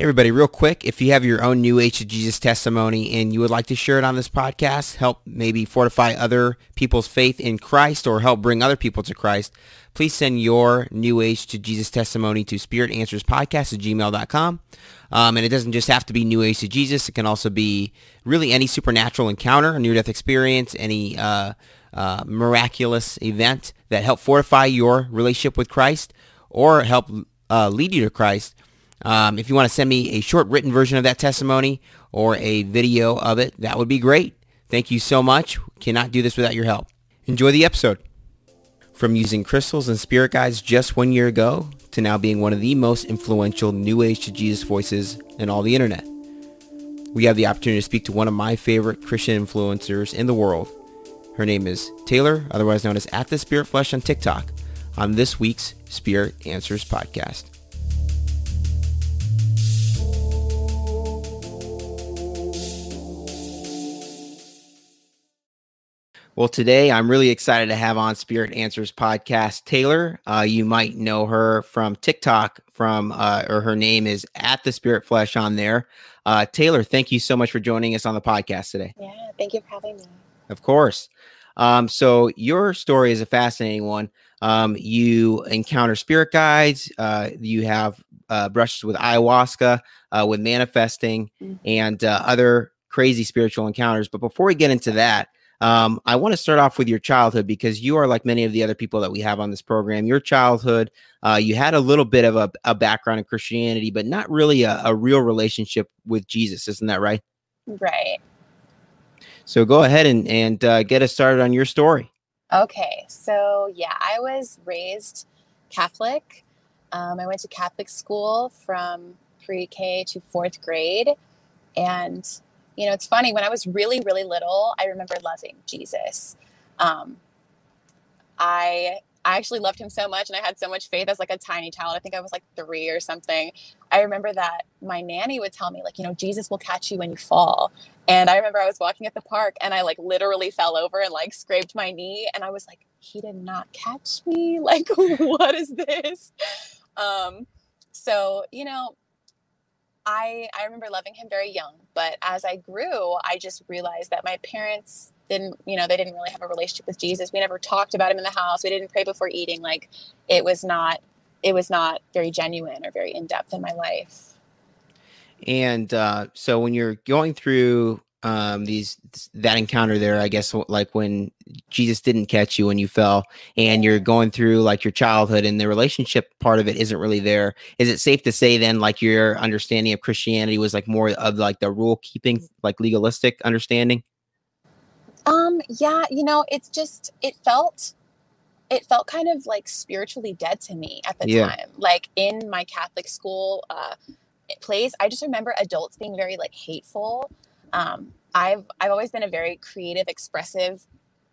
Hey, everybody, real quick, if you have your own New Age to Jesus testimony and you would like to share it on this podcast, help maybe fortify other people's faith in Christ or help bring other people to Christ, please send your New Age to Jesus testimony to spiritanswerspodcast at gmail.com. Um, and it doesn't just have to be New Age to Jesus. It can also be really any supernatural encounter, a near-death experience, any uh, uh, miraculous event that help fortify your relationship with Christ or help uh, lead you to Christ. Um, if you want to send me a short written version of that testimony or a video of it, that would be great. Thank you so much. Cannot do this without your help. Enjoy the episode. From using crystals and spirit guides just one year ago to now being one of the most influential New Age to Jesus voices in all the internet. We have the opportunity to speak to one of my favorite Christian influencers in the world. Her name is Taylor, otherwise known as At the Spirit Flesh on TikTok, on this week's Spirit Answers podcast. Well, today I'm really excited to have on Spirit Answers podcast Taylor. Uh, you might know her from TikTok, from uh, or her name is at the Spirit Flesh on there. Uh, Taylor, thank you so much for joining us on the podcast today. Yeah, thank you for having me. Of course. Um, so your story is a fascinating one. Um, you encounter spirit guides. Uh, you have uh, brushes with ayahuasca, uh, with manifesting, mm-hmm. and uh, other crazy spiritual encounters. But before we get into that, um, I want to start off with your childhood because you are like many of the other people that we have on this program. Your childhood, uh, you had a little bit of a, a background in Christianity, but not really a, a, real relationship with Jesus. Isn't that right? Right. So go ahead and, and uh, get us started on your story. Okay. So, yeah, I was raised Catholic. Um, I went to Catholic school from pre K to fourth grade. And you know, it's funny when I was really, really little, I remember loving Jesus. Um, I I actually loved him so much and I had so much faith as like a tiny child. I think I was like three or something. I remember that my nanny would tell me, like, you know, Jesus will catch you when you fall. And I remember I was walking at the park and I like literally fell over and like scraped my knee. And I was like, he did not catch me. Like, what is this? Um, so, you know, I I remember loving him very young, but as I grew, I just realized that my parents didn't, you know, they didn't really have a relationship with Jesus. We never talked about him in the house. We didn't pray before eating. Like it was not it was not very genuine or very in depth in my life. And uh, so when you're going through um these that encounter there i guess like when jesus didn't catch you when you fell and you're going through like your childhood and the relationship part of it isn't really there. Is it safe to say then like your understanding of christianity was like more of like the rule keeping like legalistic understanding? Um yeah you know it's just it felt it felt kind of like spiritually dead to me at the yeah. time. Like in my catholic school uh place i just remember adults being very like hateful um, I've I've always been a very creative, expressive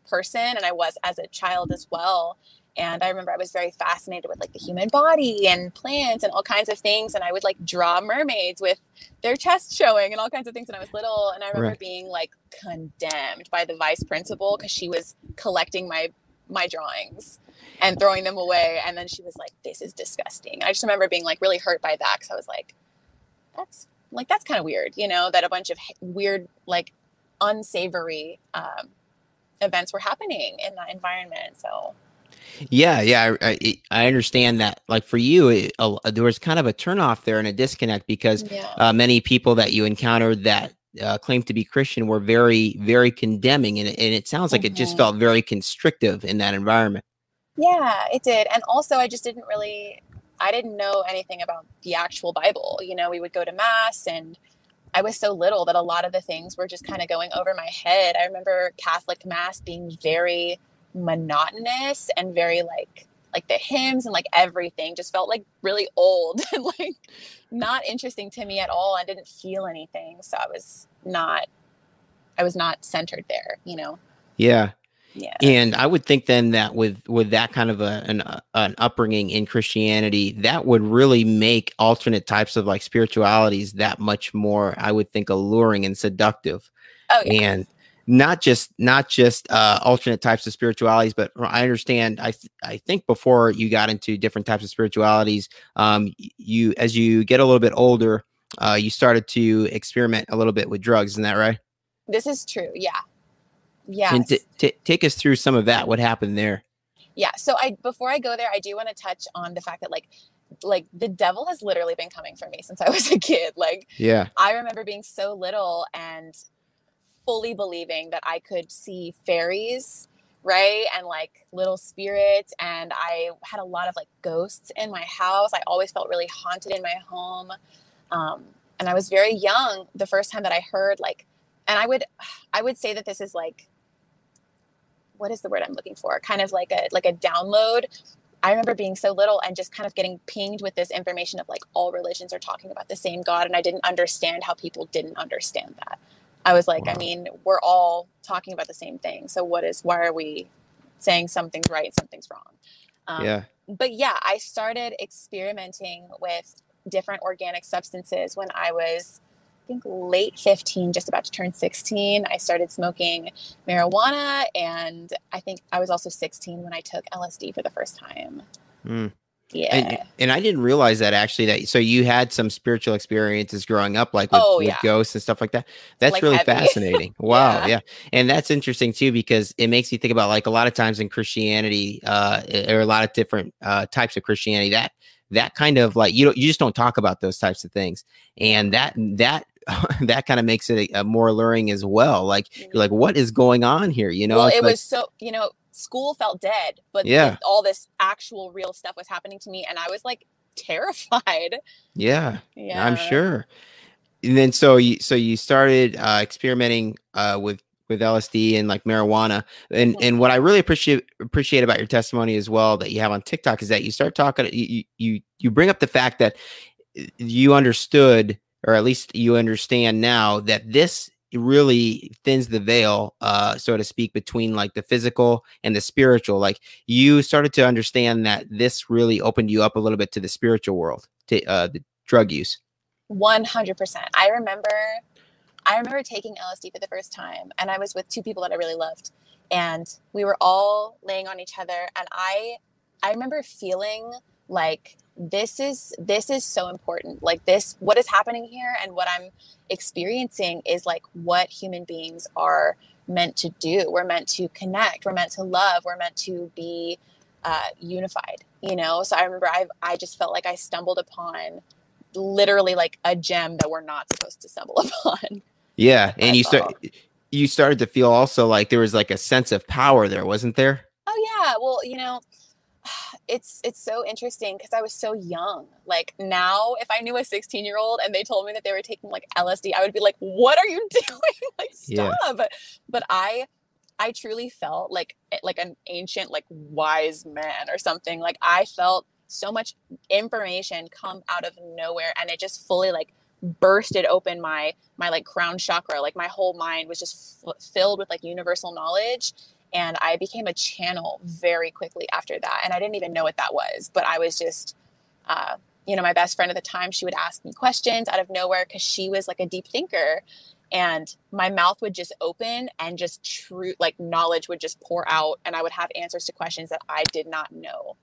person, and I was as a child as well. And I remember I was very fascinated with like the human body and plants and all kinds of things. And I would like draw mermaids with their chest showing and all kinds of things when I was little. And I remember right. being like condemned by the vice principal because she was collecting my my drawings and throwing them away. And then she was like, "This is disgusting." I just remember being like really hurt by that because I was like, "That's like that's kind of weird, you know, that a bunch of weird, like unsavory um, events were happening in that environment. So, yeah, yeah, I, I understand that. Like for you, it, uh, there was kind of a turnoff there and a disconnect because yeah. uh, many people that you encountered that uh, claimed to be Christian were very, very condemning, and, and it sounds like mm-hmm. it just mm-hmm. felt very constrictive in that environment. Yeah, it did, and also I just didn't really I didn't know anything about the actual Bible. You know, we would go to mass and I was so little that a lot of the things were just kind of going over my head. I remember Catholic mass being very monotonous and very like like the hymns and like everything just felt like really old and like not interesting to me at all. I didn't feel anything. So I was not I was not centered there, you know. Yeah. Yeah. And I would think then that with with that kind of a, an uh, an upbringing in Christianity, that would really make alternate types of like spiritualities that much more, I would think, alluring and seductive. Oh, yeah. And not just not just uh, alternate types of spiritualities, but I understand. I th- I think before you got into different types of spiritualities, um, you as you get a little bit older, uh, you started to experiment a little bit with drugs. Isn't that right? This is true. Yeah. Yeah. And t- t- take us through some of that. What happened there? Yeah. So I before I go there, I do want to touch on the fact that like like the devil has literally been coming for me since I was a kid. Like yeah. I remember being so little and fully believing that I could see fairies, right? And like little spirits and I had a lot of like ghosts in my house. I always felt really haunted in my home. Um and I was very young the first time that I heard like and I would I would say that this is like what is the word I'm looking for? Kind of like a like a download. I remember being so little and just kind of getting pinged with this information of like all religions are talking about the same God and I didn't understand how people didn't understand that. I was like, wow. I mean, we're all talking about the same thing. So what is why are we saying something's right, something's wrong? Um, yeah. But yeah, I started experimenting with different organic substances when I was think late 15, just about to turn 16, I started smoking marijuana. And I think I was also 16 when I took LSD for the first time. Mm. Yeah. And, and, I didn't realize that actually that so you had some spiritual experiences growing up like with, oh, yeah. with ghosts and stuff like that. That's like really heavy. fascinating. Wow. yeah. yeah. And that's interesting too because it makes you think about like a lot of times in Christianity uh or a lot of different uh types of Christianity that that kind of like you don't you just don't talk about those types of things and that that that kind of makes it a, a more alluring as well. Like you're like, what is going on here? You know, well, it like, was so you know, school felt dead, but yeah, all this actual real stuff was happening to me, and I was like terrified. Yeah, yeah, I'm sure. And then so you so you started uh, experimenting uh, with with LSD and like marijuana. And mm-hmm. and what I really appreciate appreciate about your testimony as well that you have on TikTok is that you start talking you you you bring up the fact that you understood or at least you understand now that this really thins the veil uh so to speak between like the physical and the spiritual. Like you started to understand that this really opened you up a little bit to the spiritual world to uh the drug use. 100% i remember i remember taking lsd for the first time and i was with two people that i really loved and we were all laying on each other and i i remember feeling like this is this is so important. Like this what is happening here and what i'm experiencing is like what human beings are meant to do. We're meant to connect. We're meant to love. We're meant to be uh, unified you know? So i remember i i just felt like i stumbled upon literally like a gem that we're not supposed to stumble upon. Yeah and you start you started to feel also like there was like a sense of power there wasn't there? Oh yeah. Well you know it's it's so interesting because I was so young. Like now, if I knew a 16 year old and they told me that they were taking like LSD, I would be like, "What are you doing? like stop!" Yeah. But I I truly felt like eh, like an ancient like wise man or something. Like I felt so much information come out of nowhere, and it just fully like bursted open my my like crown chakra. Like my whole mind was just f- filled with like universal knowledge and I became a channel very quickly after that. And I didn't even know what that was, but I was just, uh, you know, my best friend at the time, she would ask me questions out of nowhere because she was like a deep thinker. And my mouth would just open and just true, like knowledge would just pour out. And I would have answers to questions that I did not know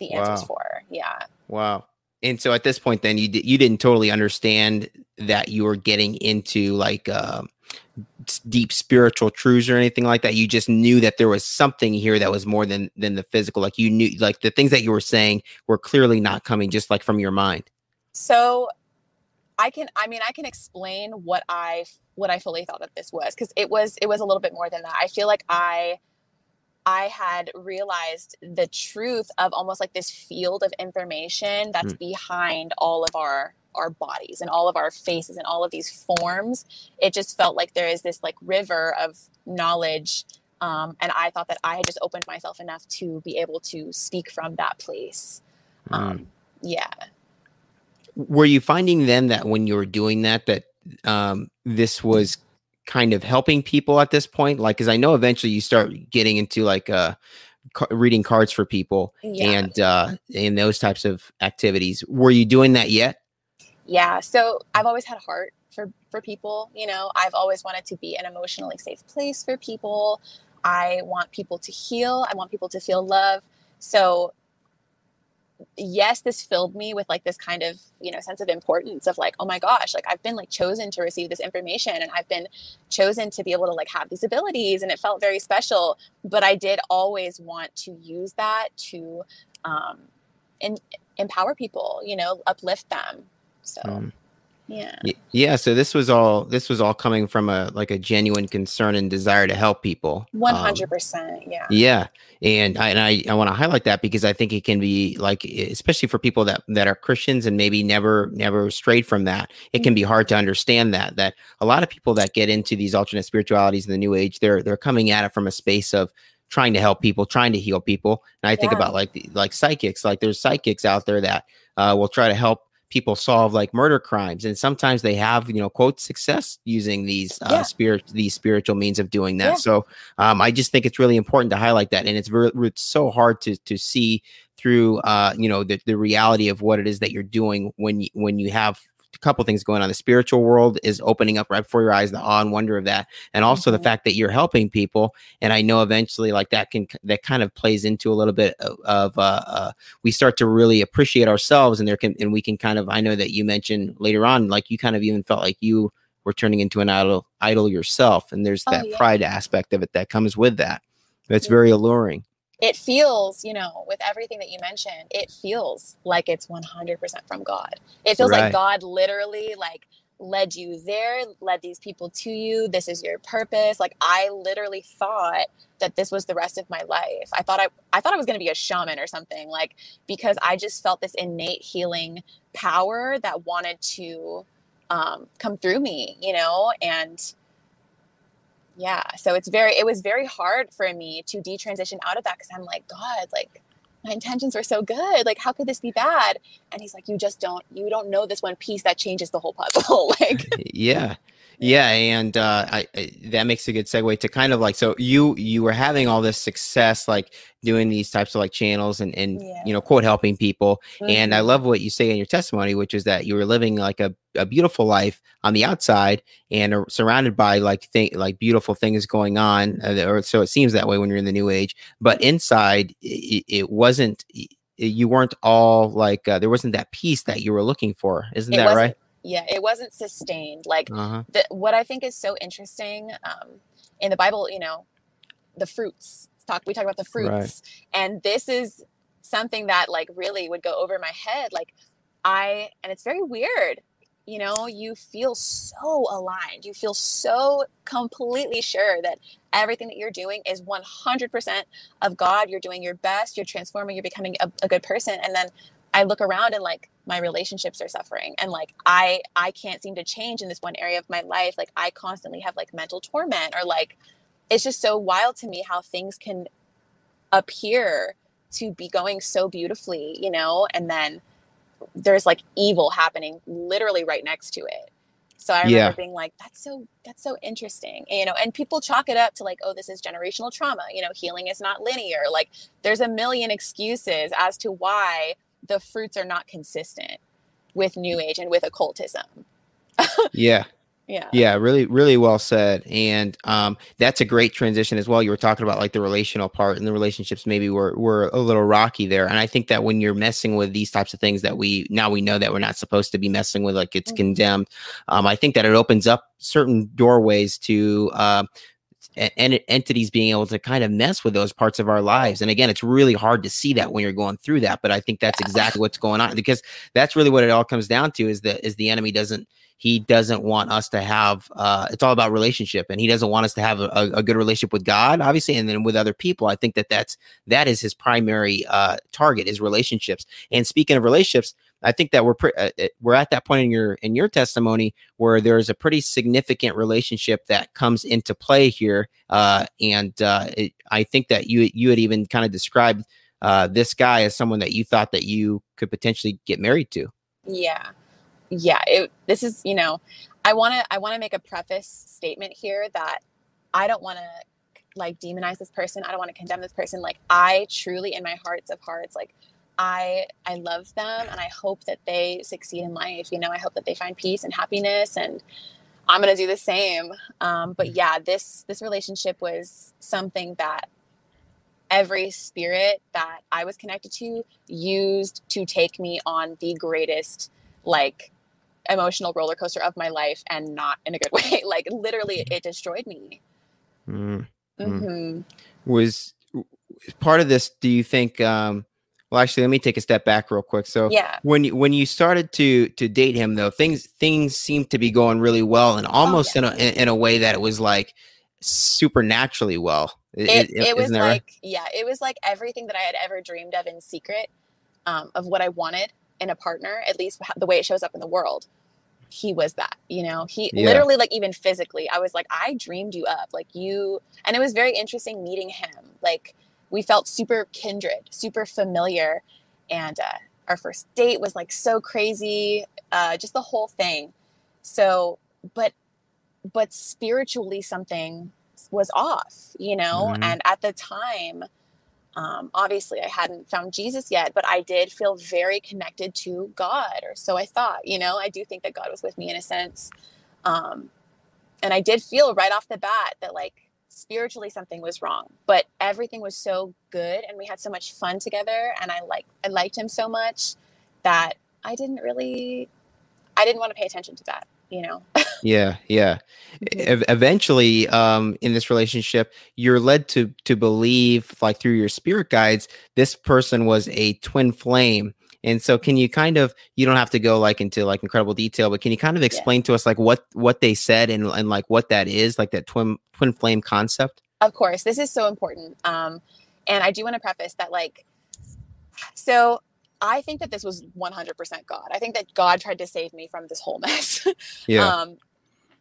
the answers wow. for. Yeah. Wow. And so at this point, then you, you didn't totally understand that you were getting into like, um, deep spiritual truths or anything like that. You just knew that there was something here that was more than than the physical. Like you knew, like the things that you were saying were clearly not coming just like from your mind. So, I can, I mean, I can explain what I what I fully thought that this was because it was it was a little bit more than that. I feel like I I had realized the truth of almost like this field of information that's mm. behind all of our our bodies and all of our faces and all of these forms it just felt like there is this like river of knowledge um, and i thought that i had just opened myself enough to be able to speak from that place um, mm. yeah were you finding then that when you were doing that that um, this was kind of helping people at this point? Like because i know eventually you start getting into like uh reading cards for people yeah. and uh and those types of activities. Were you doing that yet? Yeah so i've always had a heart for for people you know? I've always wanted to be an emotionally safe place for people. I want people to heal. I want people to feel love. So yes this filled me with like this kind of you know sense of importance of like oh my gosh like i've been like chosen to receive this information and i've been chosen to be able to like have these abilities and it felt very special but i did always want to use that to um and empower people you know uplift them so. Um, yeah yeah so this was all this was all coming from a like a genuine concern and desire to help people 100% um, yeah yeah and i and i, I want to highlight that because i think it can be like especially for people that that are christians and maybe never never strayed from that it can be mm-hmm. hard to understand that that a lot of people that get into these alternate spiritualities in the new age they're they're coming at it from a space of trying to help people trying to heal people and i think yeah. about like like psychics like there's psychics out there that uh, will try to help people solve like murder crimes and sometimes they have you know quote success using these uh, yeah. spirit these spiritual means of doing that yeah. so um, i just think it's really important to highlight that and it's, very, it's so hard to to see through uh, you know the, the reality of what it is that you're doing when you when you have couple things going on. The spiritual world is opening up right before your eyes, the awe and wonder of that, and also mm-hmm. the fact that you're helping people. And I know eventually, like that can that kind of plays into a little bit of, of uh, uh, we start to really appreciate ourselves, and there can and we can kind of. I know that you mentioned later on, like you kind of even felt like you were turning into an idol idol yourself, and there's oh, that oh, yeah. pride aspect of it that comes with that. That's very alluring it feels, you know, with everything that you mentioned, it feels like it's 100% from God. It feels right. like God literally like led you there, led these people to you. This is your purpose. Like I literally thought that this was the rest of my life. I thought I I thought I was going to be a shaman or something like because I just felt this innate healing power that wanted to um, come through me, you know, and yeah so it's very it was very hard for me to detransition out of that because i'm like god like my intentions were so good. Like how could this be bad? And he's like you just don't you don't know this one piece that changes the whole puzzle. Like yeah yeah and uh I, I, that makes a good segue to kind of like so you you were having all this success like doing these types of like channels and and yeah. you know quote helping people mm-hmm. and i mm-hmm. love what you say in your testimony which is that you were living like a, a beautiful life on the outside and are surrounded by like thing like beautiful things going on uh, or so it seems that way when you're in the new age but inside it, it wasn't you weren't all like uh, there wasn't that peace that you were looking for isn't it that right yeah it wasn't sustained like uh-huh. the, what i think is so interesting um, in the bible you know the fruits talk we talk about the fruits right. and this is something that like really would go over my head like i and it's very weird you know you feel so aligned you feel so completely sure that everything that you're doing is 100% of god you're doing your best you're transforming you're becoming a, a good person and then I look around and like my relationships are suffering and like I I can't seem to change in this one area of my life like I constantly have like mental torment or like it's just so wild to me how things can appear to be going so beautifully, you know, and then there's like evil happening literally right next to it. So I remember yeah. being like, that's so that's so interesting. And, you know, and people chalk it up to like, oh, this is generational trauma. You know, healing is not linear. Like there's a million excuses as to why the fruits are not consistent with new age and with occultism. yeah. Yeah. Yeah really really well said. And um that's a great transition as well. You were talking about like the relational part and the relationships maybe were were a little rocky there. And i think that when you're messing with these types of things that we now we know that we're not supposed to be messing with like it's mm-hmm. condemned um i think that it opens up certain doorways to uh en- entities being able to kind of mess with those parts of our lives. And again, it's really hard to see that when you're going through that, but I think that's exactly what's going on because that's really what it all comes down to is that is the enemy doesn't he doesn't want us to have uh, it's all about relationship and he doesn't want us to have a, a, good relationship with god obviously and then with other people. I think that that's that is his primary uh, target is relationships. And speaking of relationships I think that we're pre- uh, we're at that point in your in your testimony where there is a pretty significant relationship that comes into play here, uh, and uh, it, I think that you you had even kind of described uh, this guy as someone that you thought that you could potentially get married to. Yeah, yeah. It, this is you know, I want to I want to make a preface statement here that I don't want to like demonize this person. I don't want to condemn this person. Like I truly, in my hearts of hearts, like I I love them and I hope that they succeed in life. You know, I hope that they find peace and happiness and I'm gonna do the same. Um, but yeah, this this relationship was something that every spirit that I was connected to used to take me on the greatest like emotional roller coaster of my life and not in a good way. like literally it destroyed me. Mm. hmm Was part of this? Do you think? Um, well, actually, let me take a step back real quick. So, Yeah. when you when you started to to date him, though, things things seemed to be going really well, and almost in a in, a way that it was like supernaturally well. I- It, it was isn't right? like, yeah, it was like everything that I had ever dreamed of in secret um, of what I wanted in a partner, at least the way it shows up in the world. He was that, you know, he Yeah. literally, like, even physically, I was like, I dreamed you up. Like, you, and it was very interesting meeting him. Like, we felt super kindred, super familiar. And uh, our first date was like so crazy, uh, just the whole thing. So, but, but spiritually, something was off, you know? Mhm. And at the time, um, obviously, I hadn't found Jesus yet, but I did feel very connected to God, or so I thought, you know? I do think that God was with me in a sense. Um, and I did feel right off the bat that, like, spiritually something was wrong but everything was so good and we had so much fun together and i like i liked him so much that i didn't really i didn't want to pay attention to that you know Yeah, yeah. Ev- eventually, um, in this relationship, you're led to to believe, like through your spirit guides, this person was a twin flame. And so, can you kind of you don't have to go like into like incredible detail, but can you kind of explain to us like what what they said and and like what that is, like that twin twin flame concept? of course this is so important um and i do want to preface that like so i think that this was 100% god. I think that god tried to save me from this whole mess. Yeah, um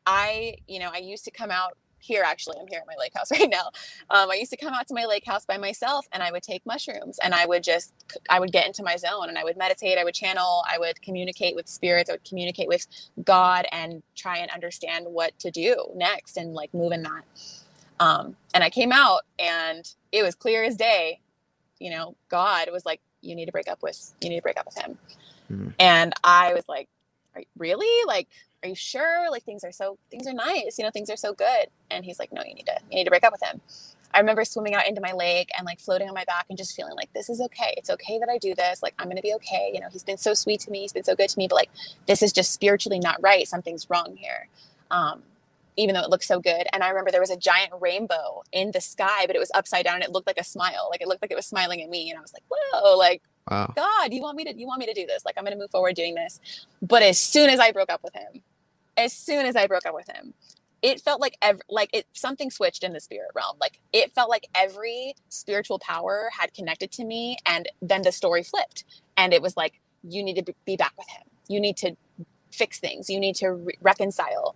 i you know i used to come out here actually i'm here at my lake house right now. Um, i used to come out to my lake house by myself and i would take mushrooms and i would just i would get into my zone and i would meditate i would channel i would communicate with spirits i would communicate with god and try and understand what to do next and like move in that. Um, and i came out and it was clear as day you know god was like you need to break up with you need to break up with him. Mhm. and i was like really? Like are you sure? Like things are so things are nice you know things are so good. And he's like no you need to you need to break up with him. I remember swimming out into my lake and like floating on my back and just feeling like this is okay. It's okay that i do this. Like i'm gonna be okay. You know he's been so sweet to me. He's been so good to me but like this is just spiritually not right. Something's wrong here. Um even though it looked so good. And i remember there was a giant rainbow in the sky but it was upside down and it looked like a smile. Like it looked like it was smiling at me. And i was like whoa like wow. God, you want me to you want me to do this? Like I'm gonna move forward doing this. But as soon as I broke up with him, as soon as I broke up with him, it felt like ev- like it something switched in the spirit realm. Like it felt like every spiritual power had connected to me, and then the story flipped, and it was like you need to be- be back with him. You need to fix things. You need to re- reconcile.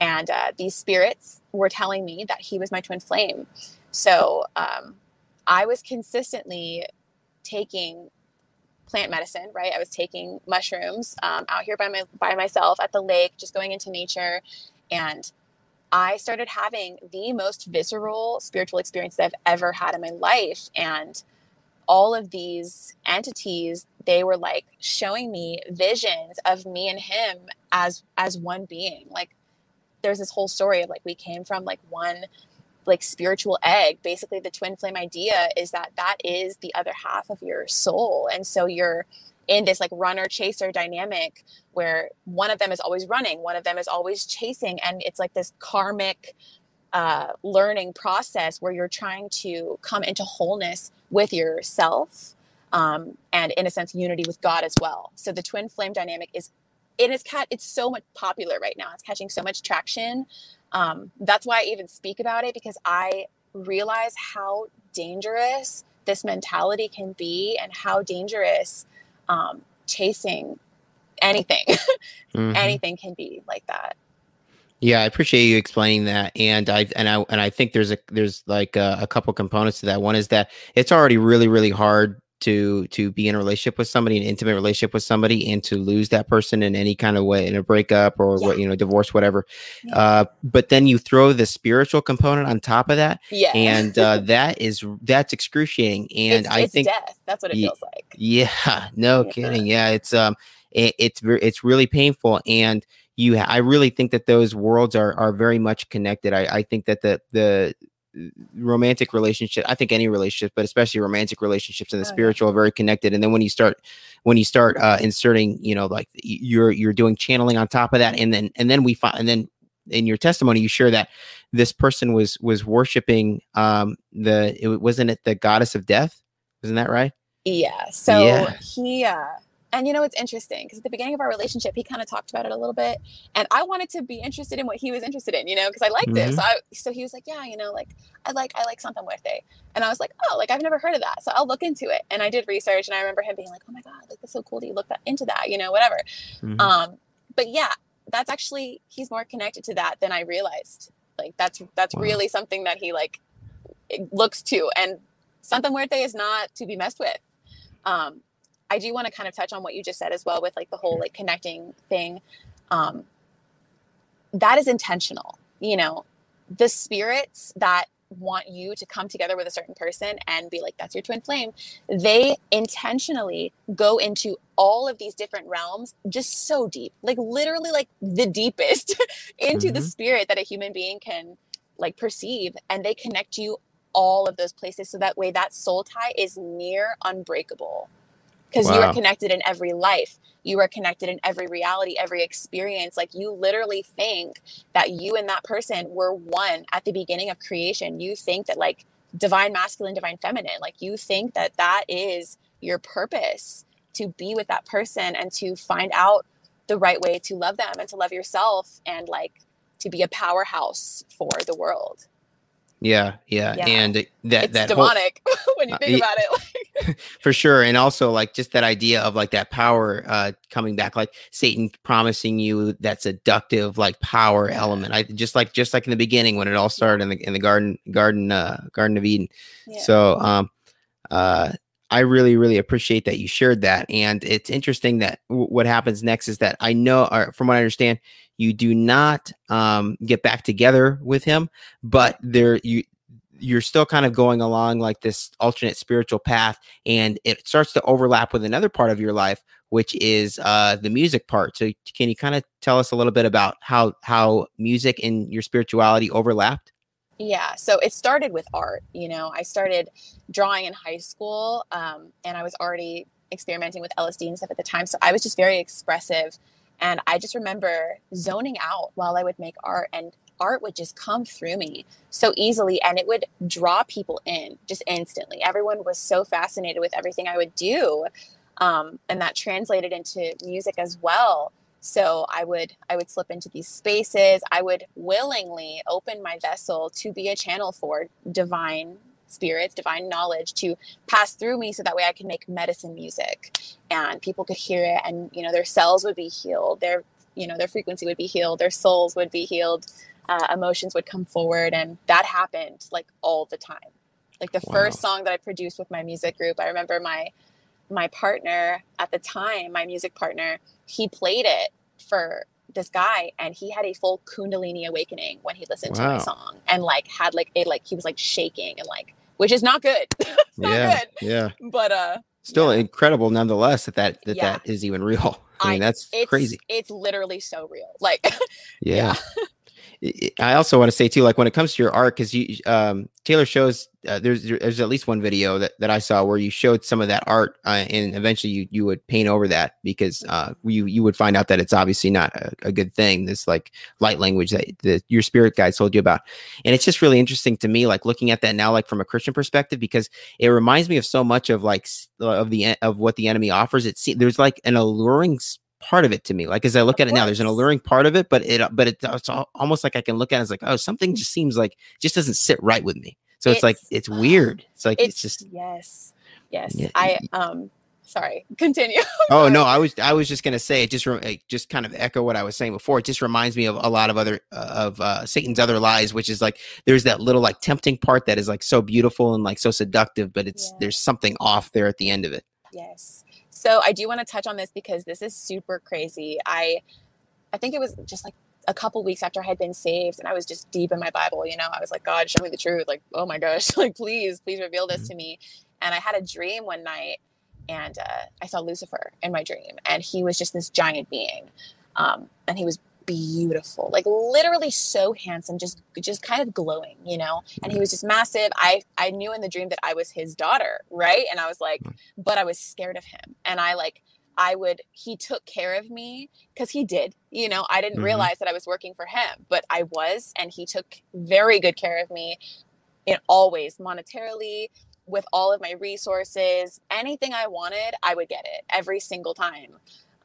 And uh, these spirits were telling me that he was my twin flame. So um, I was consistently taking plant medicine, right? I was taking mushrooms um, out here by my by myself at the lake, just going into nature, and I started having the most visceral spiritual experience that I've ever had in my life, and all of these entities they were like showing me visions of me and him as as one being. Like there's this whole story of like we came from like one like spiritual egg basically the twin flame idea is that that is the other half of your soul. And so you're in this like runner chaser dynamic where one of them is always running one of them is always chasing and it's like this karmic uh, learning process where you're trying to come into wholeness with yourself um, and in a sense unity with god as well. So the twin flame dynamic is it is cat it's so much popular right now. It's catching so much traction um, that's why i even speak about it because i realize how dangerous this mentality can be and how dangerous um, chasing anything Mhm. anything can be like that Yeah, I appreciate you explaining that, and I and I and I think there's a there's like a, a couple components to that. One is that it's already really really hard to to be in a relationship with somebody, an intimate relationship with somebody, and to lose that person in any kind of way, in a breakup or Yeah. what you know, divorce, whatever. Yeah. Uh, but then you throw the spiritual component on top of that, yeah and uh, that is that's excruciating. And it's, I it's think death that's what it feels like yeah, no Yeah. kidding. Yeah, it's um, it, it's it's really painful, and you, I really think that those worlds are are very much connected. I I think that the the romantic relationship i think any relationship but especially romantic relationships and the Oh, yeah. spiritual are very connected and then when you start when you start uh inserting you know like you're you're doing channeling on top of that and then and then we find and then in your testimony you share that this person was was worshiping um the it wasn't it the goddess of death isn't that right Yeah. So Yeah. he, uh, and you know, it's interesting because at the beginning of our relationship, he kind of talked about it a little bit, and I wanted to be interested in what he was interested in, you know, because I liked it. Mhm. So, I, so he was like, "Yeah, you know, like I like I like Santa Muerte," and I was like, "Oh, like I've never heard of that, so I'll look into it." And I did research, and I remember him being like, "Oh my god, like that's so cool that you looked that, into that, you know, whatever." Mhm. Um, but yeah, that's actually he's more connected to that than I realized. Like that's that's Wow. really something that he like looks to, and Santa Muerte is not to be messed with. Um, I do want to kind of touch on what you just said as well with like the whole like connecting thing. Um, that is intentional. You know, the spirits that want you to come together with a certain person and be like, that's your twin flame, they intentionally go into all of these different realms just so deep, like literally like the deepest into the Mhm. spirit that a human being can like perceive. And they connect you all of those places. So that way that soul tie is near unbreakable because you are connected in every life. You are connected in every reality, every experience. Like you literally think that you and that person were one at the beginning of creation. You think that like divine masculine, divine feminine, like you think that that is your purpose to be with that person and to find out the right way to love them and to love yourself and like to be a powerhouse for the world. Yeah yeah Yeah. and that it's that whole, demonic when you Uh, think ye- about it. Like, for sure and also like just that idea of like that power uh coming back like satan promising you that seductive like power element i just like just like in the beginning when it all started in the in the garden garden uh garden of eden yeah. so um uh I really, really appreciate that you shared that, and it's interesting that w- what happens next is that I know, or from what I understand, you do not um, get back together with him, but there you you're still kind of going along like this alternate spiritual path, and it starts to overlap with another part of your life, which is uh, the music part. So, can you kind of tell us a little bit about how how music and your spirituality overlapped? Yeah, so it started with art. You know, I started drawing in high school, um, and I was already experimenting with LSD and stuff at the time. So I was just very expressive, and I just remember zoning out while I would make art, and art would just come through me so easily, and it would draw people in just instantly. Everyone was so fascinated with everything I would do, um, and that translated into music as well so i would i would slip into these spaces i would willingly open my vessel to be a channel for divine spirits divine knowledge to pass through me so that way i could make medicine music and people could hear it and you know their cells would be healed their you know their frequency would be healed their souls would be healed uh, emotions would come forward and that happened like all the time like the Wow. first song that i produced with my music group i remember my my partner at the time my music partner he played it for this guy and he had a full kundalini awakening when he listened to my song and like had like a like he was like shaking and like which is not good not yeah, good yeah. but uh Still Yeah. incredible, nonetheless, that that that, Yeah. that is even real. I mean, I- that's it's crazy. it's literally so real like Yeah. I- I also want to say too, like when it comes to your art, because you um, Taylor shows uh, there's there's at least one video that, that I saw where you showed some of that art, uh, and eventually you you would paint over that because uh, you you would find out that it's obviously not a, a good thing. This like light language that the, your spirit guide told you about, and it's just really interesting to me, like looking at that now, like from a Christian perspective, because it reminds me of so much of like of the of what the enemy offers. It se- there's like an alluring s- part of it to me. Like as I look at it now, there's an alluring part of it, but it but it, it's al- almost like I can look at it as like, oh, something just seems like just doesn't sit right with me. So it's, like It's- it's weird. It's like it's, it's just yes yes Yeah, i um sorry continue oh no. I was I was just gonna say it just re- it just kind of echo what I was saying before. It just reminds me of a lot of other uh, of uh, Satan's other lies, which is like there's that little like tempting part that is like so beautiful and like so seductive, but it's Yeah. there's something off there at the end of it. Yes. So I do want to touch on this because this is super crazy. I I think it was just like a couple weeks after I had been saved and I was just deep in my Bible, you know. I was like, God, show me the truth. Like, oh my gosh, like please, please reveal this to me. And I had a dream one night and uh, I saw Lucifer in my dream and he was just this giant being. Um, and he was beautiful like literally so handsome just just kind of glowing you know? And he was just massive. I i knew in the dream that i was his daughter right? And i was like mm. but i was scared of him. And i like i would he took care of me because he did you know? I didn't mm-hmm. realize that i was working for him but i was and he took very good care of me and always monetarily with all of my resources. Anything i wanted i would get it every single time.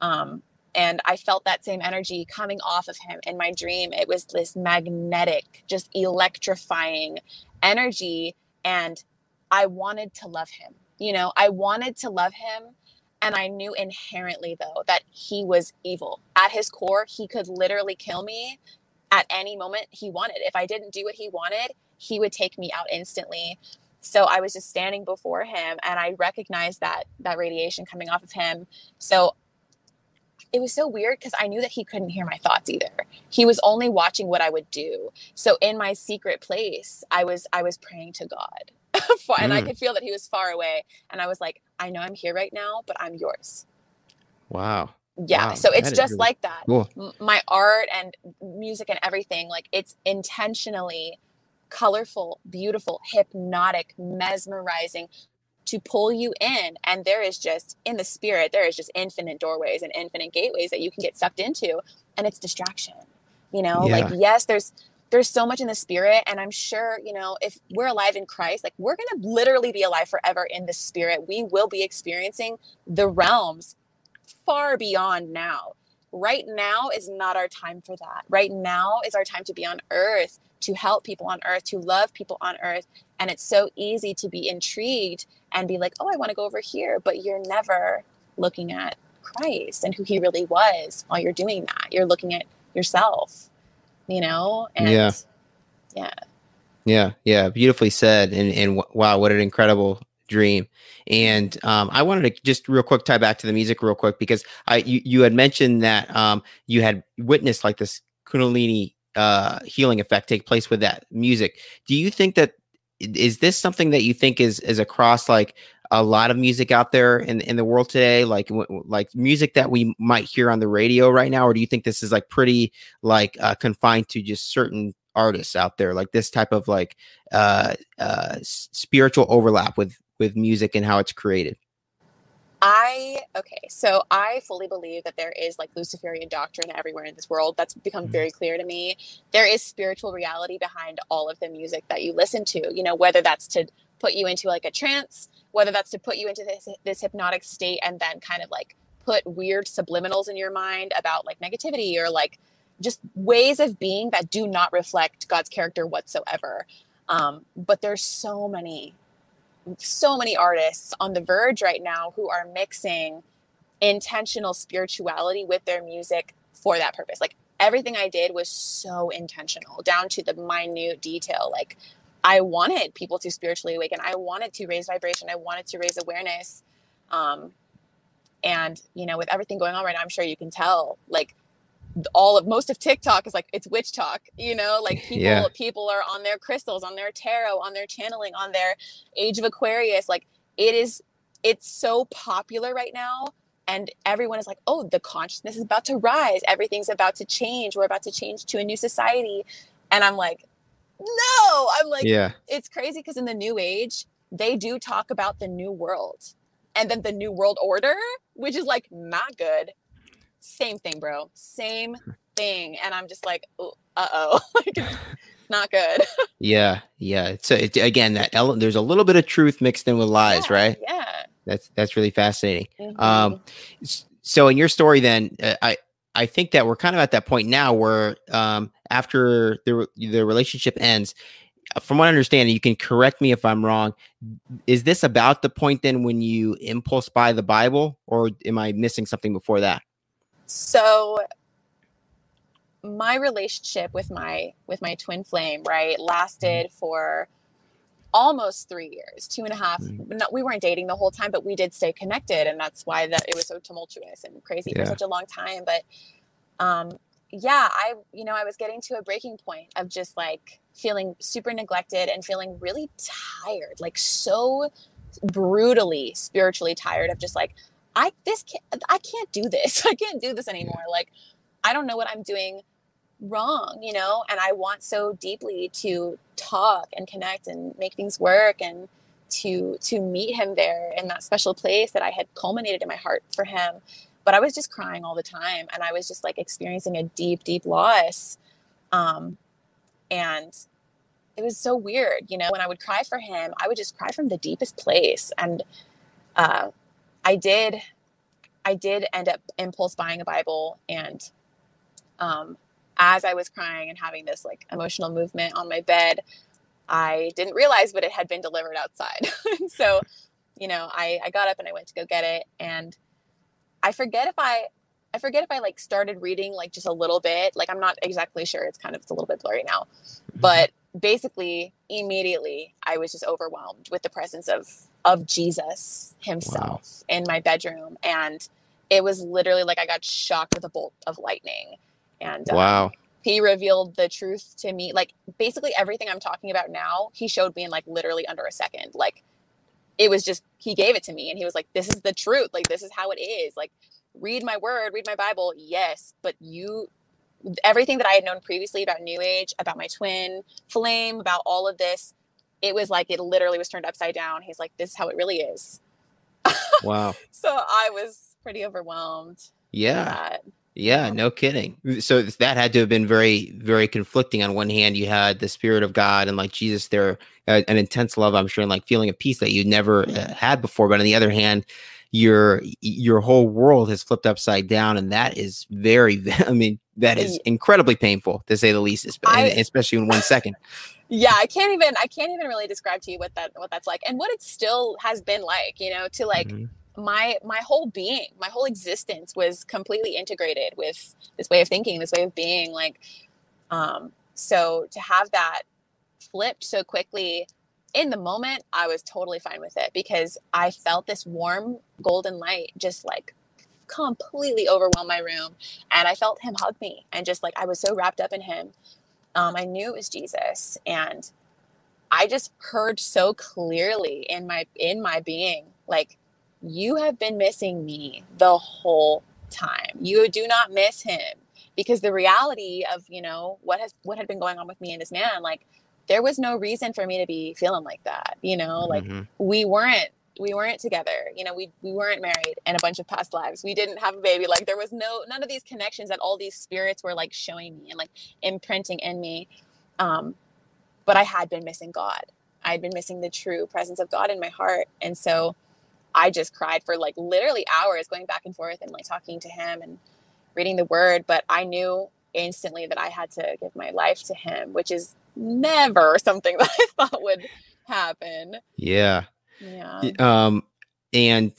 Um, and I felt that same energy coming off of him in my dream. It was this magnetic, just electrifying energy. And I wanted to love him. You know, I wanted to love him. And I knew inherently, though, that he was evil. At his core, he could literally kill me at any moment he wanted. If I didn't do what he wanted, he would take me out instantly. So I was just standing before him and I recognized that that radiation coming off of him. So it was so weird because I knew that he couldn't hear my thoughts either. He was only watching what I would do. So in my secret place, I was I was praying to God. and mm. I could feel that he was far away. And I was like, I know I'm here right now, but I'm yours. Wow. Yeah. Wow. So it's just really like that. Cool. My art and music and everything, like it's intentionally colorful, beautiful, hypnotic, mesmerizing, to pull you in and there is just in the spirit there is just infinite doorways and infinite gateways that you can get sucked into and it's distraction you know? Yeah. like yes there's there's so much in the spirit and i'm sure you know if we're alive in christ like we're going to literally be alive forever in the spirit. We will be experiencing the realms far beyond now. Right now is not our time for that. Right now is our time to be on earth to help people on earth to love people on earth and it's so easy to be intrigued and be like, oh, I want to go over here. But you're never looking at Christ and who he really was while you're doing that. You're looking at yourself, you know? And yeah. Yeah. Yeah. Yeah. Beautifully said. And, and wow, what an incredible dream. And um, I wanted to just real quick tie back to the music real quick because I you, you had mentioned that um, you had witnessed like this Kundalini uh, healing effect take place with that music. Do you think that is this something that you think is is across like a lot of music out there in in the world today? Like like music that we might hear on the radio right now or do you think this is like pretty like uh, confined to just certain artists out there? Like this type of like uh uh spiritual overlap with with music and how it's created I okay, so I fully believe that there is like Luciferian doctrine everywhere in this world. That's become mm-hmm. very clear to me. There is spiritual reality behind all of the music that you listen to. You know, whether that's to put you into like a trance, whether that's to put you into this this hypnotic state and then kind of like put weird subliminals in your mind about like negativity or like just ways of being that do not reflect God's character whatsoever. Um, but there's so many so many artists on the verge right now who are mixing intentional spirituality with their music for that purpose. Like everything I did was so intentional, down to the minute detail. Like I wanted people to spiritually awaken. I wanted to raise vibration. I wanted to raise awareness. Um, and you know, with everything going on right now, I'm sure you can tell. Like all of most of TikTok is like it's witch talk, you know, like people yeah. people are on their crystals, on their tarot, on their channeling, on their age of Aquarius. Like it is it's so popular right now and everyone is like, "Oh, the consciousness is about to rise. Everything's about to change. We're about to change to a new society." And I'm like, "No." I'm like, "Yeah." It's crazy because in the new age, they do talk about the new world. And then the new world order, which is like not good same thing, bro. Same thing. And I'm just like, uh oh, like it's not good. yeah, yeah. So it, again, that ele- there's a little bit of truth mixed in with lies, yeah, right? Yeah. That's that's really fascinating. Mm-hmm. Um, so in your story, then uh, I I think that we're kind of at that point now where um, after the the relationship ends, from what I understand, you can correct me if I'm wrong. Is this about the point then when you impulse buy the Bible, or am I missing something before that? So my relationship with my with my twin flame right lasted mm-hmm. for almost three years two and a half no, we weren't dating the whole time but we did stay connected and that's why that it was so tumultuous and crazy yeah. for such a long time but um yeah i you know i was getting to a breaking point of just like feeling super neglected and feeling really tired like so brutally spiritually tired of just like I this can't I can't do this. I can't do this anymore. Like I don't know what I'm doing. wrong, you know, and I want so deeply to talk and connect and make things work and to to meet him there in that special place that I had culminated in my heart for him. But I was just crying all the time and I was just like experiencing a deep, deep loss. Um, and it was so weird, you know, when I would cry for him, I would just cry from the deepest place. And uh, I did, I did end up impulse buying a Bible and um, as I was crying and having this like emotional movement on my bed, I didn't realize, but it had been delivered outside. so, you know, I, I got up and I went to go get it. And I forget if I, I forget if I like started reading like just a little bit. Like I'm not exactly sure. It's kind of, it's a little bit blurry now. Mm-hmm. But basically, immediately, I was just overwhelmed with the presence of, of Jesus himself wow. in my bedroom. And it was literally like I got shocked with a bolt of lightning and um, wow he revealed the truth to me like basically everything i'm talking about now he showed me in like literally under a second like it was just he gave it to me and he was like this is the truth like this is how it is like read my word read my bible yes but you everything that i had known previously about new age about my twin flame about all of this it was like it literally was turned upside down he's like this is how it really is wow so i was pretty overwhelmed yeah yeah, no kidding. So that had to have been very, very conflicting. On one hand, you had the spirit of God and like Jesus there, uh, an intense love, I'm sure, and like feeling of peace that you never uh, had before. But on the other hand, your your whole world has flipped upside down, and that is very, I mean, that is incredibly painful to say the least, especially in one second. Yeah, I can't even, I can't even really describe to you what that, what that's like, and what it still has been like. You know, to like. Mm-hmm my my whole being my whole existence was completely integrated with this way of thinking this way of being like um so to have that flipped so quickly in the moment i was totally fine with it because i felt this warm golden light just like completely overwhelm my room and i felt him hug me and just like i was so wrapped up in him um, i knew it was jesus and i just heard so clearly in my in my being like you have been missing me the whole time. You do not miss him because the reality of, you know, what has what had been going on with me and this man, like there was no reason for me to be feeling like that, you know, like mm-hmm. we weren't we weren't together you know we we weren't married in a bunch of past lives we didn't have a baby like there was no none of these connections that all these spirits were like showing me and like imprinting in me um but i had been missing god i had been missing the true presence of god in my heart and so I just cried for like literally hours going back and forth and like talking to him and reading the word. But I knew instantly that I had to give my life to him, which is never something that I thought would happen. Yeah. Yeah. Um, and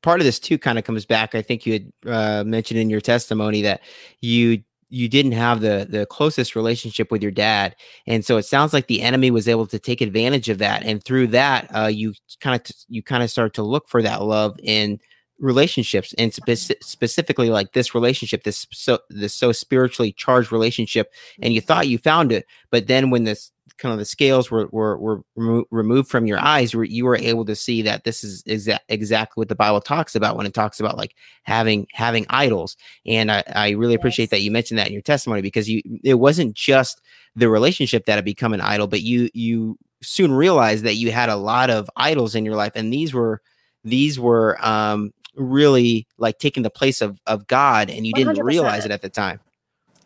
part of this too kind of comes back. I think you had uh, mentioned in your testimony that you you didn't have the the closest relationship with your dad and so it sounds like the enemy was able to take advantage of that and through that uh, you kind of you kind of start to look for that love in relationships and spe- specifically like this relationship this so this so spiritually charged relationship and you thought you found it but then when this kind of the scales were were, were remo- removed from your eyes where you were able to see that this is exa- exactly what the bible talks about when it talks about like having having idols. And i, I really appreciate yes. that you mentioned that in your testimony because you it wasn't just the relationship that had become an idol but you you soon realized that you had a lot of idols in your life and these were these were um really like taking the place of of god and you did not realize it at the time.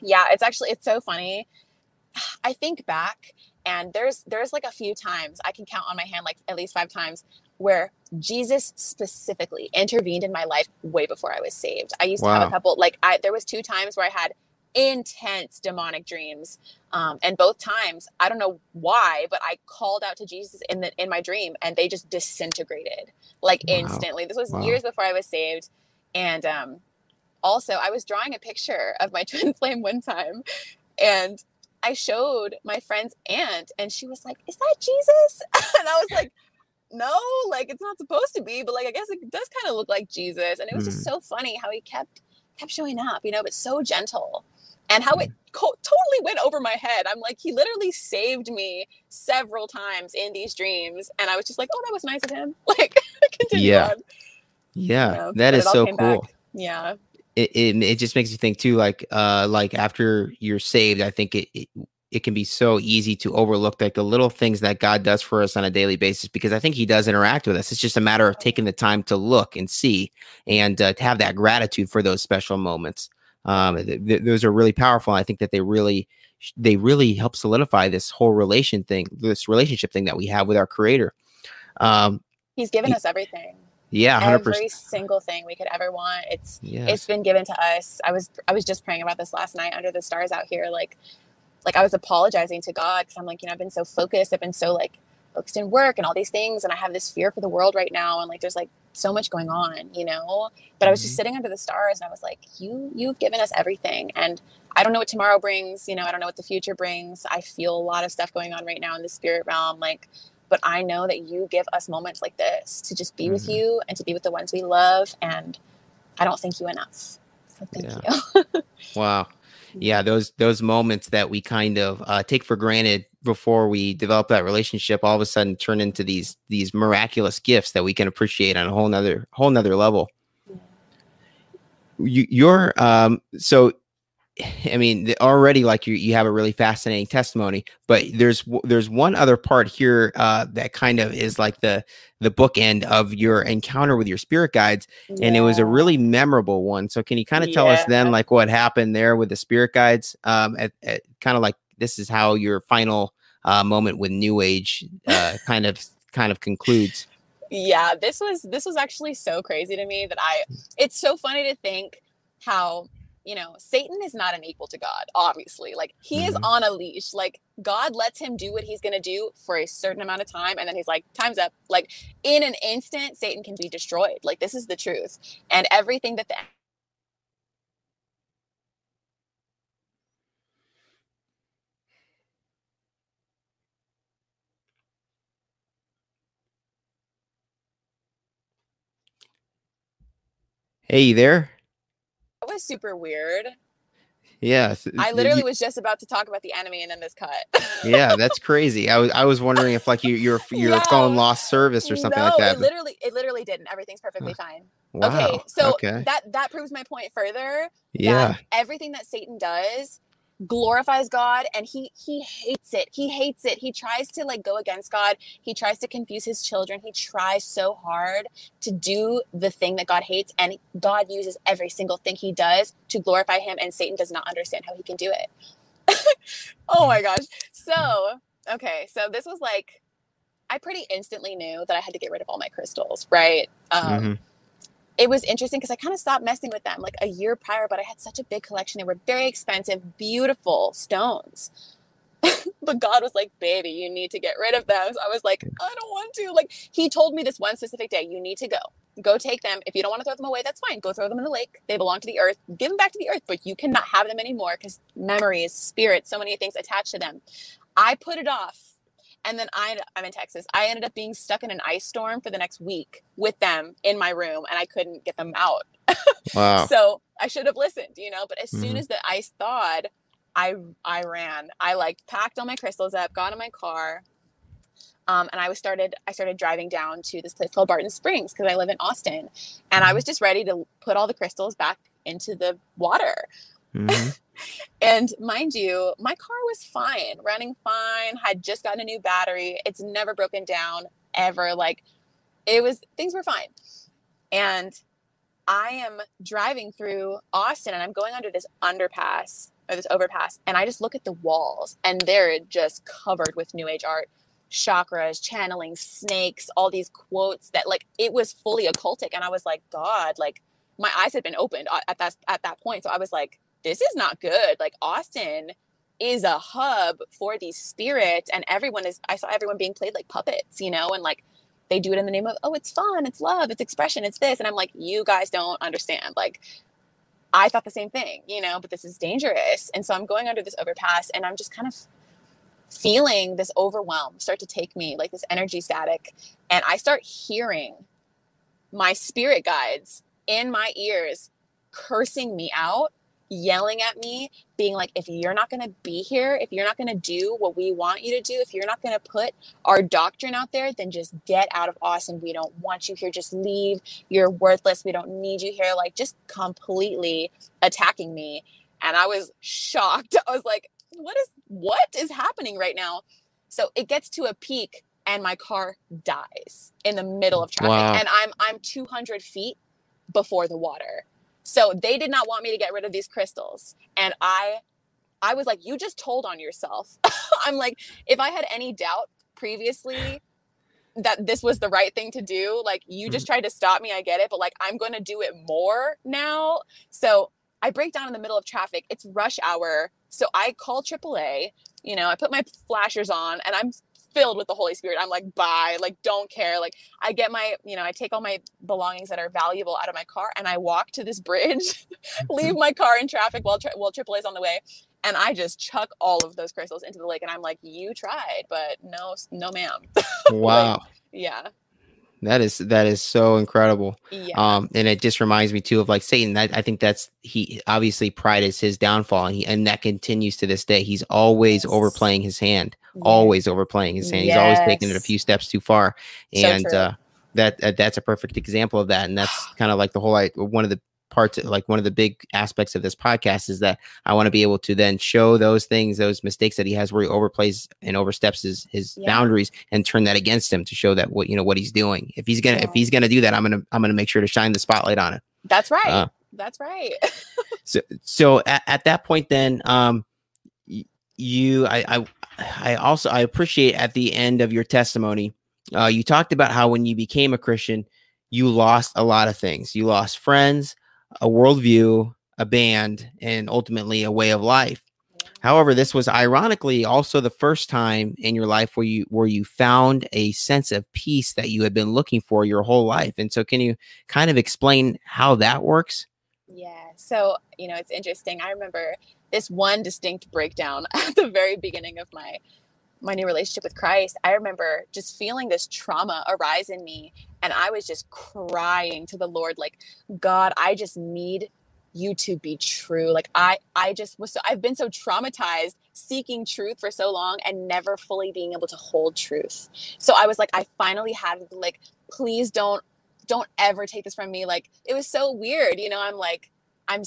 Yeah it's actually it's so funny. I think back and there's there's like a few times I can count on my hand like at least five times where Jesus specifically intervened in my life way before I was saved. I used wow. to have a couple like I there was two times where I had intense demonic dreams um, and both times i don't know why but i called out to jesus in the in my dream and they just disintegrated like wow. instantly this was wow. years before i was saved and um, also i was drawing a picture of my twin flame one time and I showed my friend's aunt and she was like, Is that Jesus? and I was like, No, like it's not supposed to be, but like I guess it does kind of look like Jesus. And it was mm. just so funny how he kept kept showing up, you know, but so gentle. And how it co- totally went over my head. I'm like, he literally saved me several times in these dreams. And I was just like, oh, that was nice of him. Like, continue yeah. on. Yeah, you know, that is so cool. Back. Yeah. It, it, it just makes you think too like uh like after you're saved i think it, it it can be so easy to overlook like the little things that God does for us on a daily basis because I think He does interact with us. It's just a matter of taking the time to look and see and uh, to have that gratitude for those special moments. Um, th- th- those are really powerful. I think that they really they really help solidify this whole relation thing, this relationship thing that we have with our Creator. Um, He's given us everything. Yeah, 100%. every single thing we could ever want. It's yes. it's been given to us. I was I was just praying about this last night under the stars out here. Like like I was apologizing to God because I'm like, you know, I've been so focused. I've been so like focused in work and all these things, and I have this fear for the world right now, and like there's like so much going on, you know. But I was just mm-hmm. sitting under the stars, and I was like, you you've given us everything, and I don't know what tomorrow brings. You know, I don't know what the future brings. I feel a lot of stuff going on right now in the spirit realm, like but I know that you give us moments like this to just be mm-hmm. with you and to be with the ones we love. And I don't thank you enough. So thank yeah. you. wow. Yeah, those those moments that we kind of uh, take for granted before we develop that relationship, all of a sudden turn into these these miraculous gifts that we can appreciate on a whole nother whole nother level. You, you're um so I mean, already like you, you have a really fascinating testimony, but there's there's one other part here uh, that kind of is like the the bookend of your encounter with your spirit guides, yeah. and it was a really memorable one. So can you kind of tell yeah. us then like what happened there with the spirit guides? Um, at, at kind of like this is how your final uh, moment with New Age uh, kind of kind of concludes. Yeah, this was this was actually so crazy to me that I. It's so funny to think how you know, Satan is not an equal to God, obviously. Like he mm-hmm. is on a leash. Like God lets him do what he's going to do for a certain amount of time. And then he's like, time's up. Like in an instant, Satan can be destroyed. Like this is the truth. And everything that the Hey, you there? Was super weird. Yeah, I literally you, was just about to talk about the enemy, and then this cut. yeah, that's crazy. I was I was wondering if like you your your yeah. phone lost service or something no, like that. It literally it literally didn't. Everything's perfectly fine. Wow. Okay, so okay. that that proves my point further. Yeah, everything that Satan does glorifies God and he he hates it. He hates it. He tries to like go against God. He tries to confuse his children. He tries so hard to do the thing that God hates and God uses every single thing he does to glorify him and Satan does not understand how he can do it. oh my gosh. So, okay, so this was like I pretty instantly knew that I had to get rid of all my crystals, right? Um mm-hmm it was interesting because I kind of stopped messing with them like a year prior, but I had such a big collection. They were very expensive, beautiful stones. but God was like, baby, you need to get rid of them. So I was like, I don't want to. Like, He told me this one specific day, you need to go. Go take them. If you don't want to throw them away, that's fine. Go throw them in the lake. They belong to the earth. Give them back to the earth, but you cannot have them anymore because memories, spirits, so many things attached to them. I put it off and then I, I'm in Texas. I ended up being stuck in an ice storm for the next week with them in my room, and I couldn't get them out. Wow. so I should have listened, you know. But as mm-hmm. soon as the ice thawed, I I ran. I like packed all my crystals up, got in my car, um, and I was started. I started driving down to this place called Barton Springs because I live in Austin, and I was just ready to put all the crystals back into the water. Mm-hmm. And mind you, my car was fine, running fine, had just gotten a new battery. It's never broken down ever. Like it was, things were fine. And I am driving through Austin and I'm going under this underpass or this overpass. And I just look at the walls and they're just covered with new age art chakras, channeling snakes, all these quotes that like it was fully occultic. And I was like, God, like my eyes had been opened uh, at that at that point. So I was like, this is not good. Like Austin is a hub for these spirits and everyone is I saw everyone being played like puppets, you know, and like they do it in the name of oh it's fun, it's love, it's expression, it's this and I'm like you guys don't understand. Like I thought the same thing, you know, but this is dangerous. And so I'm going under this overpass and I'm just kind of feeling this overwhelm start to take me, like this energy static. And I start hearing my spirit guides in my ears cursing me out yelling at me, being like, if you're not going to be here, if you're not going to do what we want you to do, if you're not going to put our doctrine out there, then just get out of Austin. We don't want you here. Just leave. You're worthless. We don't need you here. Like, just completely attacking me. And I was shocked. I was like, what is what is happening right now? So it gets to a peak and my car dies in the middle of traffic. Wow. And I'm I'm 200 feet before the water. So they did not want me to get rid of these crystals. And I I was like, you just told on yourself. I'm like, if I had any doubt previously that this was the right thing to do, like you just mm-hmm. tried to stop me, I get it, but like I'm gonna do it more now. So I break down in the middle of traffic. It's rush hour. So I call AAA, you know, I put my flashers on and I'm filled with the Holy Spirit. I'm like, bye, like, don't care. Like, I get my, you know, I take all my belongings that are valuable out of my car and I walk to this bridge, mm-hmm. leave my car in traffic while, tri- while AAA's on the way. And I just chuck all of those crystals into the lake. And I'm like, you tried, but no, no, ma'am. Wow. like, yeah. That is that is so incredible. Yeah. Um, and it just reminds me too of like Satan. That I think that's he obviously pride is his downfall, and he and that continues to this day. He's always yes. overplaying his hand, yes. always overplaying his hand. Yes. He's always taking it a few steps too far, and so uh, that uh, that's a perfect example of that. And that's kind of like the whole like one of the parts like one of the big aspects of this podcast is that I want to be able to then show those things, those mistakes that he has where he overplays and oversteps his his yeah. boundaries and turn that against him to show that what you know what he's doing. If he's gonna yeah. if he's gonna do that, I'm gonna I'm gonna make sure to shine the spotlight on it. That's right. Uh, That's right. so so at, at that point then um you I, I I also I appreciate at the end of your testimony, uh, you talked about how when you became a Christian, you lost a lot of things. You lost friends, a worldview, a band, and ultimately a way of life. However, this was ironically also the first time in your life where you where you found a sense of peace that you had been looking for your whole life. And so can you kind of explain how that works? Yeah. So, you know, it's interesting. I remember this one distinct breakdown at the very beginning of my my new relationship with Christ, I remember just feeling this trauma arise in me. And I was just crying to the Lord, like, God, I just need you to be true. Like I I just was so I've been so traumatized seeking truth for so long and never fully being able to hold truth. So I was like, I finally have like, please don't don't ever take this from me. Like it was so weird, you know. I'm like, I'm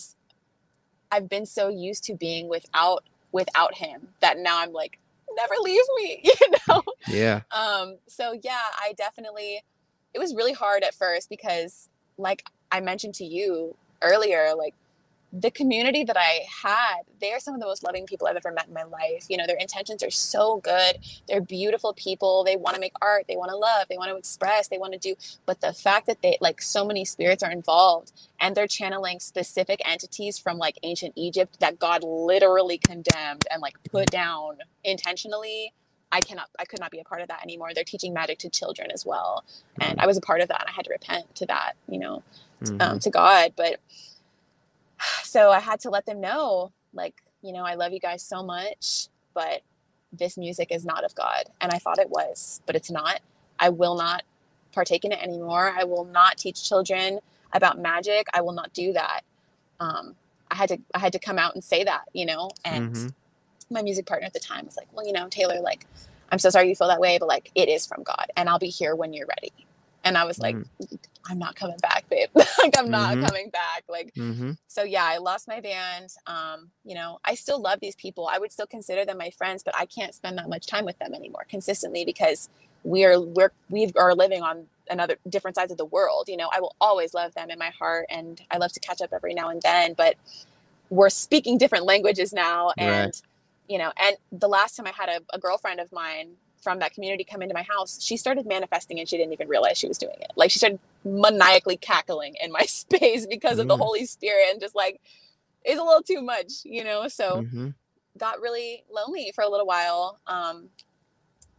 I've been so used to being without without him that now I'm like, never leave me, you know? Yeah. Um, so yeah, I definitely it was really hard at first because like I mentioned to you earlier, like the community that I had, they are some of the most loving people I've ever met in my life. You know, their intentions are so good. They're beautiful people. They want to make art. They want to love. They want to express. They want to do. But the fact that they, like, so many spirits are involved and they're channeling specific entities from like ancient Egypt that God literally condemned and like put down intentionally. I cannot, I could not be a part of that anymore. They're teaching magic to children as well. And I was a part of that. And I had to repent to that, you know, mm-hmm. um, to God. But, so I had to let them know, like, you know, I love you guys so much, but this music is not of God. And I thought it was, but it's not. I will not partake in it anymore. I will not teach children about magic. I will not do that. Um, I had to I had to come out and say that, you know, and mm-hmm. my music partner at the time was like, Well, you know, Taylor, like, I'm so sorry you feel that way, but like it is from God and I'll be here when you're ready. And I was like, mm-hmm. I'm not coming back, babe. like I'm not mm-hmm. coming back. Like mm-hmm. so yeah, I lost my band. Um, you know, I still love these people. I would still consider them my friends, but I can't spend that much time with them anymore consistently because we're we're we are living on another different sides of the world. You know, I will always love them in my heart and I love to catch up every now and then, but we're speaking different languages now and right. you know, and the last time I had a, a girlfriend of mine from that community come into my house, she started manifesting and she didn't even realize she was doing it. Like she started maniacally cackling in my space because mm. of the mm. Holy Spirit and just like it's a little too much, you know? So mm-hmm. got really lonely for a little while, um,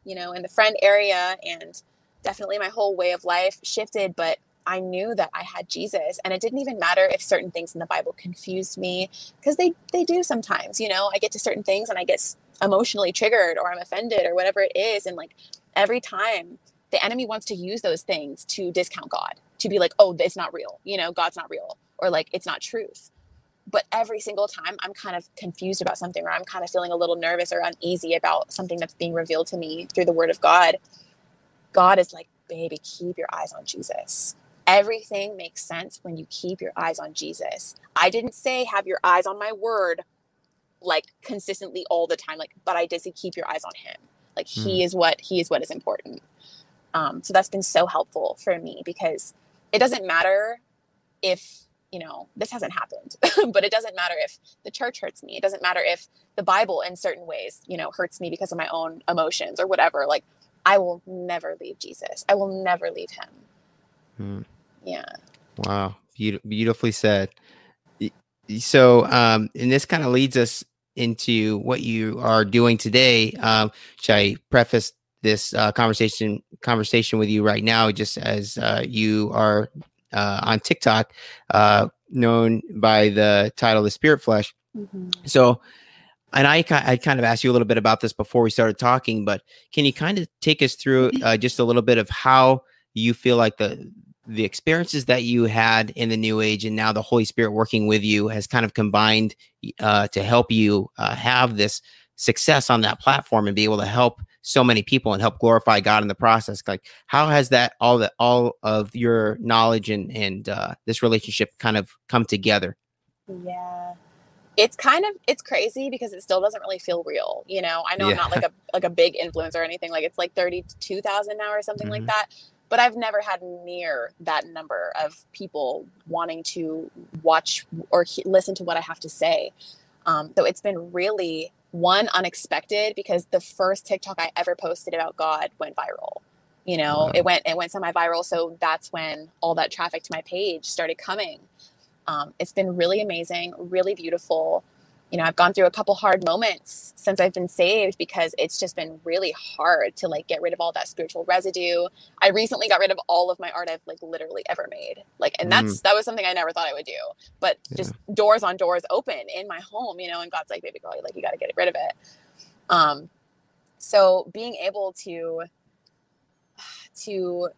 you know, in the friend area and definitely my whole way of life shifted, but I knew that I had Jesus and it didn't even matter if certain things in the Bible confused me because they they do sometimes, you know. I get to certain things and I get emotionally triggered or I'm offended or whatever it is. And like every time the enemy wants to use those things to discount God, to be like, oh, it's not real, you know, God's not real, or like it's not truth. but every single time I'm kind of confused about something or I'm kind of feeling a little nervous or uneasy about something that's being revealed to me through the word of God, God is like, baby, keep your eyes on Jesus. Everything makes sense when you keep your eyes on Jesus. I didn't say have your eyes on my word like consistently all the time, like, but I did say keep your eyes on him. Like mm. he is what he is what is important. Um, so that's been so helpful for me because it doesn't matter if you know, this hasn't happened, but it doesn't matter if the church hurts me. It doesn't matter if the Bible, in certain ways, you know, hurts me because of my own emotions or whatever. Like, I will never leave Jesus. I will never leave him. Hmm. Yeah. Wow. Be- beautifully said. So, um, and this kind of leads us into what you are doing today. Um, should I preface this uh, conversation conversation with you right now, just as uh, you are uh, on TikTok, uh, known by the title "The Spirit Flesh." Mm-hmm. So, and I I kind of asked you a little bit about this before we started talking, but can you kind of take us through uh, just a little bit of how you feel like the the experiences that you had in the new age and now the holy spirit working with you has kind of combined uh, to help you uh, have this success on that platform and be able to help so many people and help glorify God in the process. Like, how has that all that all of your knowledge and and uh, this relationship kind of come together? Yeah, it's kind of it's crazy because it still doesn't really feel real. You know, I know yeah. I'm not like a like a big influencer or anything. Like it's like thirty two thousand now or something mm-hmm. like that. But I've never had near that number of people wanting to watch or he- listen to what I have to say. Um, so it's been really one unexpected because the first TikTok I ever posted about God went viral. You know, wow. it went it went semi-viral, so that's when all that traffic to my page started coming. Um, it's been really amazing, really beautiful you know, I've gone through a couple hard moments since I've been saved because it's just been really hard to like get rid of all that spiritual residue. I recently got rid of all of my art I've like literally ever made. Like, and that's mm. that was something I never thought I would do. But yeah. just doors on doors open in my home, you know, and God's like, baby girl, like you got to get rid of it. Um, so being able to to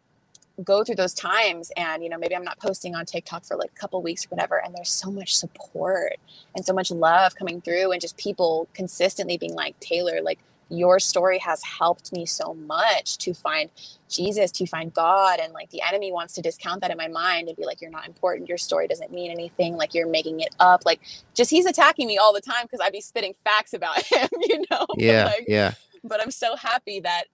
go through those times and you know maybe i'm not posting on tiktok for like a couple weeks or whatever and there's so much support and so much love coming through and just people consistently being like taylor like your story has helped me so much to find jesus to find god and like the enemy wants to discount that in my mind and be like you're not important. Your story doesn't mean anything. Like you're making it up. Like just he's attacking me all the time because i'd be spitting facts about him you know? Yeah like, yeah. but i'm so happy that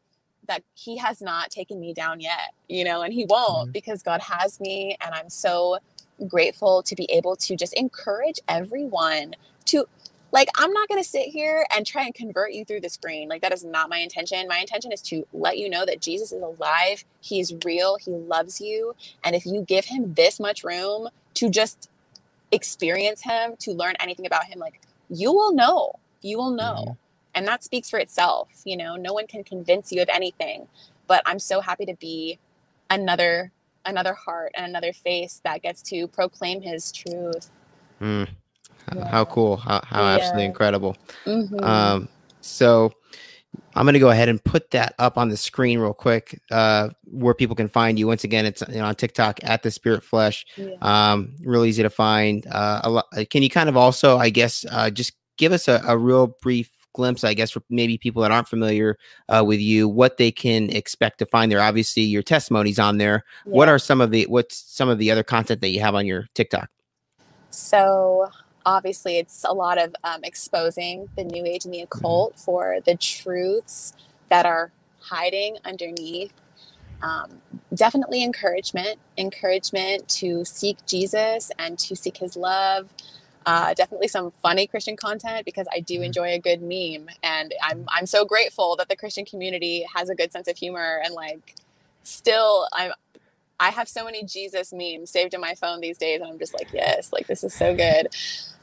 that he has not taken me down yet, you know, and he won't mm-hmm. because God has me. And I'm so grateful to be able to just encourage everyone to like i'm not going to sit here and try and convert you through the screen. Like that is not my intention. My intention is to let you know that jesus is alive. He's real. He loves you. And if you give him this much room to just experience him to learn anything about him like you will know. You will know. Mm-hmm and that speaks for itself you know no one can convince you of anything but i'm so happy to be another another heart and another face that gets to proclaim his truth mm. yeah. how cool how, how yeah. absolutely incredible mm-hmm. um, so i'm going to go ahead and put that up on the screen real quick uh, where people can find you once again it's you know, on tiktok at the spirit flesh yeah. um, really easy to find uh, lot, can you kind of also i guess uh, just give us a, a real brief glimpse, I guess, for maybe people that aren't familiar uh, with you, what they can expect to find there. Obviously, your testimonies on there. Yeah. What are some of the what's some of the other content that you have on your TikTok? So obviously, it's a lot of um, exposing the new age and the mm-hmm. occult mm-hmm. for the truths that are hiding underneath. Um, definitely encouragement, encouragement to seek Jesus and to seek His love uh, definitely some funny Christian content because I do mm-hmm. enjoy a good meme, and I'm I'm so grateful that the Christian community has a good sense of humor and like still I'm I have so many Jesus memes saved in my phone these days, and I'm just like yes, like this is so good.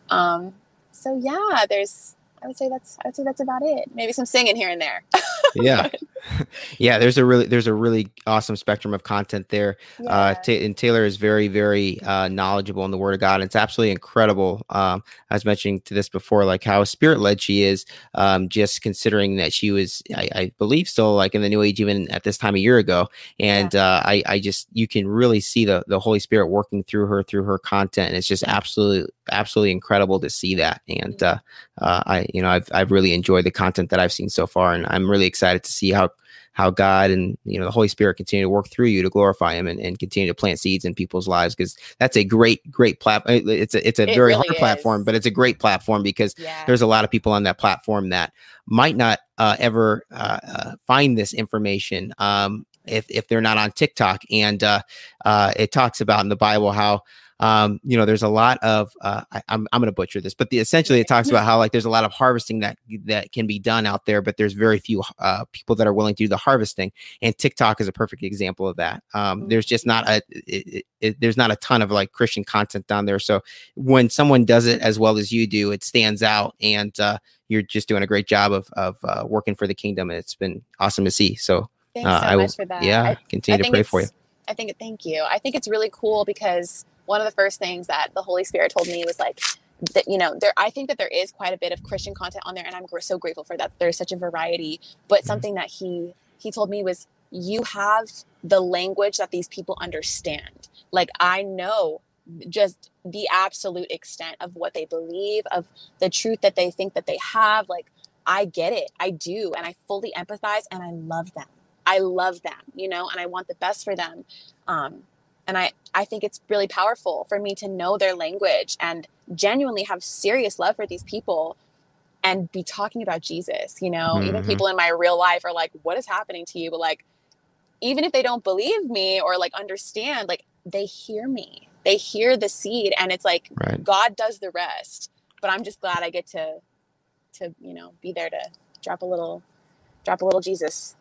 Um, so yeah, there's I would say that's I would say that's about it. Maybe some singing here and there. yeah, yeah, there's a really there's a really awesome spectrum of content there. Uh, yeah. Uh, t- and Taylor is very very uh, knowledgeable in the Word of God. And it's absolutely incredible. Um, I was mentioning to this before, like how spirit led she is. Um, just considering that she was, I, I, believe, still like in the New Age even at this time a year ago. And yeah. uh, I I just you can really see the the Holy Spirit working through her through her content. And it's just absolutely absolutely incredible to see that. And uh, uh, I you know I've I've really enjoyed the content that I've seen so far, and I'm really excited to see how how God and you know the Holy Spirit continue to work through you to glorify Him and, and continue to plant seeds in people's lives because that's a great great platform. Uh, it's a it's a it very really hard is. platform, but it's a great platform because yeah. there's a lot of people on that platform that might not uh, ever uh, uh, find this information um, if if they're not on TikTok. And uh, uh, it talks about in the Bible how um, you know, there's a lot of uh, I, am I'm, I'm going to butcher this, but the essentially it talks about how like there's a lot of harvesting that that can be done out there, but there's very few uh, people that are willing to do the harvesting, and TikTok is a perfect example of that. Um, mm-hmm. There's just not a it, it, there's not a ton of like Christian content down there, so when someone does it as well as you do, it stands out, and uh, you're just doing a great job of of uh, working for the kingdom, and it's been awesome to see. So. Thanks uh, so I will, much for that. Yeah, I, continue I to pray for you. I think thank you. I think it's really cool because one of the first things that the Holy Spirit told me was like, that you know there i think that there is quite a bit of christian content on there and i'm so grateful for that there's such a variety. But mm-hmm. something that he he told me was you have the language that these people understand. Like i know just the absolute extent of what they believe of the truth that they think that they have. Like i get it. I do and i fully empathize and i love them. I love them you know and i want the best for them. Um and i i think it's really powerful for me to know their language and genuinely have serious love for these people and be talking about jesus you know? Mm-hmm. even people in my real life are like what is happening to you? But like even if they don't believe me or like understand like they hear me. They hear the seed and it's like right. god does the rest. But i'm just glad i get to to you know be there to drop a little drop a little jesus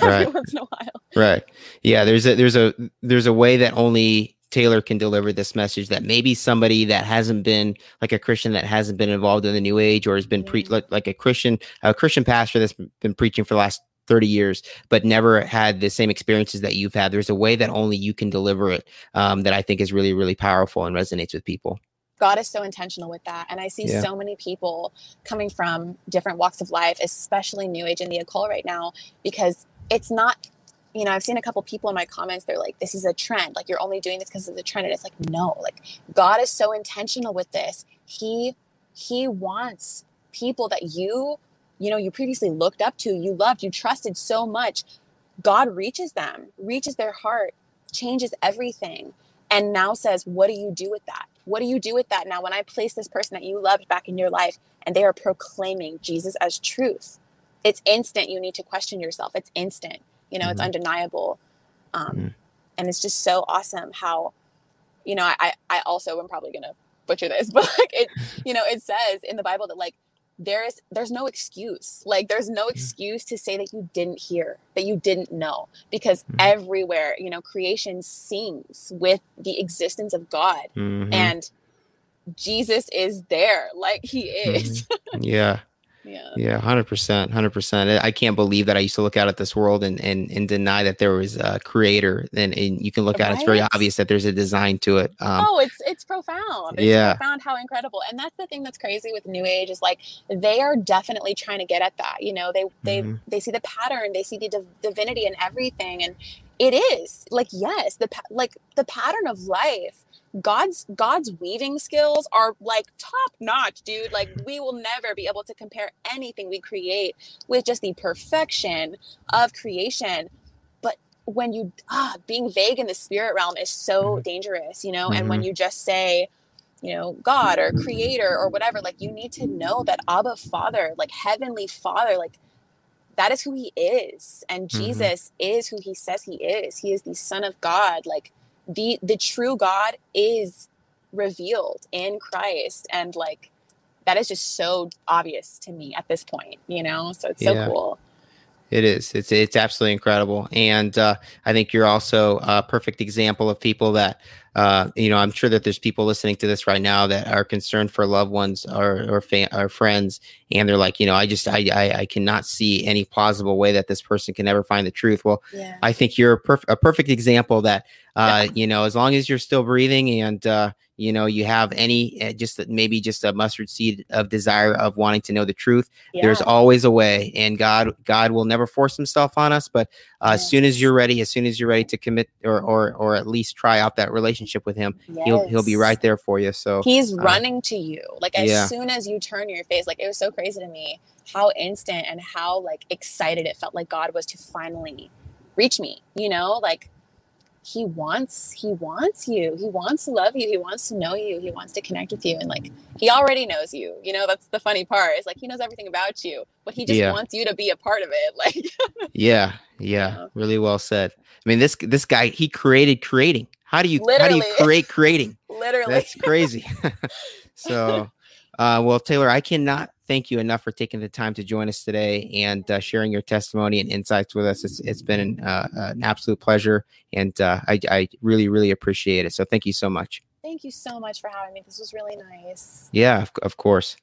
right. once in a while. Right. Yeah. There's a there's a there's a way that only Taylor can deliver this message that maybe somebody that hasn't been like a Christian that hasn't been involved in the New Age or has been pre- like, like a Christian a Christian pastor that's been preaching for the last 30 years, but never had the same experiences that you've had. There's a way that only you can deliver it um, that I think is really, really powerful and resonates with people. God is so intentional with that. And I see yeah. so many people coming from different walks of life, especially New Age and the occult right now, because it's not you know, I've seen a couple people in my comments, they're like, this is a trend. Like, you're only doing this because it's a trend. And it's like, no, like, God is so intentional with this. He, He wants people that you, you know, you previously looked up to, you loved, you trusted so much. God reaches them, reaches their heart, changes everything, and now says, what do you do with that? What do you do with that now when I place this person that you loved back in your life and they are proclaiming Jesus as truth? it's instant you need to question yourself it's instant you know mm-hmm. it's undeniable um, mm-hmm. and it's just so awesome how you know i i also am probably gonna butcher this but like it you know it says in the bible that like there is there's no excuse like there's no mm-hmm. excuse to say that you didn't hear that you didn't know because mm-hmm. everywhere you know creation sings with the existence of god mm-hmm. and jesus is there like he is mm-hmm. yeah yeah. Yeah, hundred percent, hundred percent. I can't believe that I used to look out at this world and and, and deny that there was a creator. And, and you can look right? at it, it's very obvious that there's a design to it. Um, oh, it's it's profound. It's yeah, profound how incredible. And that's the thing that's crazy with New Age is like they are definitely trying to get at that. You know, they they mm-hmm. they see the pattern, they see the div- divinity and everything, and it is like yes, the like the pattern of life God's God's weaving skills are like top notch, dude. Like we will never be able to compare anything we create with just the perfection of creation. But when you ah, being vague in the spirit realm is so mm-hmm. dangerous, you know. Mm-hmm. And when mm-hmm. you just say, you know, God or Creator or whatever, like you need to know that Abba Father, like Heavenly Father, like that is who He is, and mm-hmm. Jesus is who He says He is. He is the Son of God, like the the true God is revealed in Christ and like that is just so obvious to me at this point, you know? So it's so yeah. cool. It is. It's it's absolutely incredible, and uh, I think you're also a perfect example of people that uh, you know, I'm sure that there's people listening to this right now that are concerned for loved ones or or, fa- or friends, and they're like, you know, I just I, I, I cannot see any plausible way that this person can ever find the truth. Well, Yeah. I think you're a, perf- a perfect example that uh, Yeah. you know, as long as you're still breathing and uh, you know you have any uh, just maybe just a mustard seed of desire of wanting to know the truth there's always a way and god god will never force himself on us but uh, as soon as you're ready as soon as you're ready to commit or or or at least try out that relationship with him he'll he'll be right there for you so He's uh, running to you. Like as yeah. soon as you turn your face, like it was so crazy to me how instant and how like excited it felt like God was to finally reach me. You know, like he wants he wants you. He wants to love you. He wants to know you. He wants to connect with you. And like he already knows you. You know, that's the funny part. Is like he knows everything about you, but he just Yeah. wants you to be a part of it. Like yeah yeah Yeah. really well said i mean this this guy he created creating how do you how do you create creating literally. That's crazy. so, uh, well, Taylor, I cannot thank you enough for taking the time to join us today and uh, sharing your testimony and insights with us. It's, it's been an, uh, an absolute pleasure, and uh, I, I really, really appreciate it. So, thank you so much. Thank you so much for having me. This was really nice. Yeah, of, of course.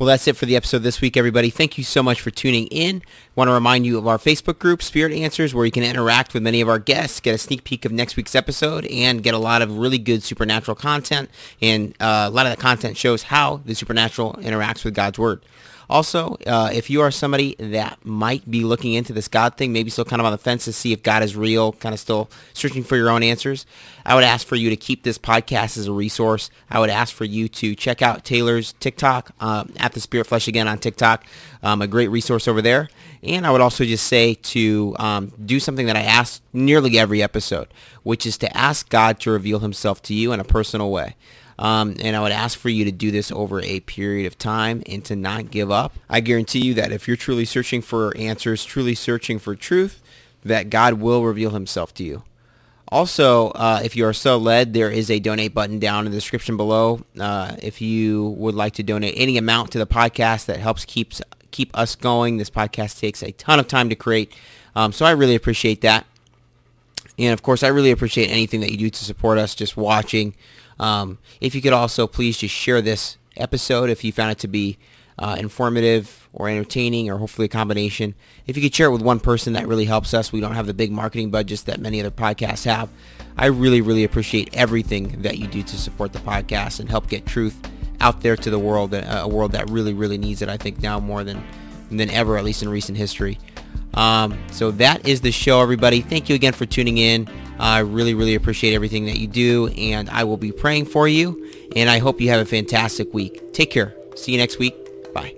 Well, that's it for the episode this week, everybody. Thank you so much for tuning in. want to remind you of our Facebook group, Spirit Answers, where you can interact with many of our guests, get a sneak peek of next week's episode, and get a lot of really good supernatural content. And uh, a lot of the content shows how the supernatural interacts with God's Word. Also, uh, if you are somebody that might be looking into this God thing, maybe still kind of on the fence to see if God is real, kind of still searching for your own answers, I would ask for you to keep this podcast as a resource. I would ask for you to check out Taylor's TikTok um, at the Spirit Flesh again on TikTok, um, a great resource over there. And I would also just say to um, do something that I ask nearly every episode, which is to ask God to reveal himself to you in a personal way. Um, and I would ask for you to do this over a period of time and to not give up. I guarantee you that if you're truly searching for answers, truly searching for truth, that God will reveal himself to you. Also, uh, if you are so led, there is a donate button down in the description below. Uh, if you would like to donate any amount to the podcast that helps keeps keep us going, this podcast takes a ton of time to create. Um, so I really appreciate that. And of course, I really appreciate anything that you do to support us, just watching. Um, if you could also please just share this episode if you found it to be uh, informative or entertaining or hopefully a combination. If you could share it with one person, that really helps us. We don't have the big marketing budgets that many other podcasts have. I really, really appreciate everything that you do to support the podcast and help get truth out there to the world, uh, a world that really, really needs it, I think, now more than, than ever, at least in recent history. Um, so that is the show, everybody. Thank you again for tuning in. I really, really appreciate everything that you do, and I will be praying for you. And I hope you have a fantastic week. Take care. See you next week. Bye.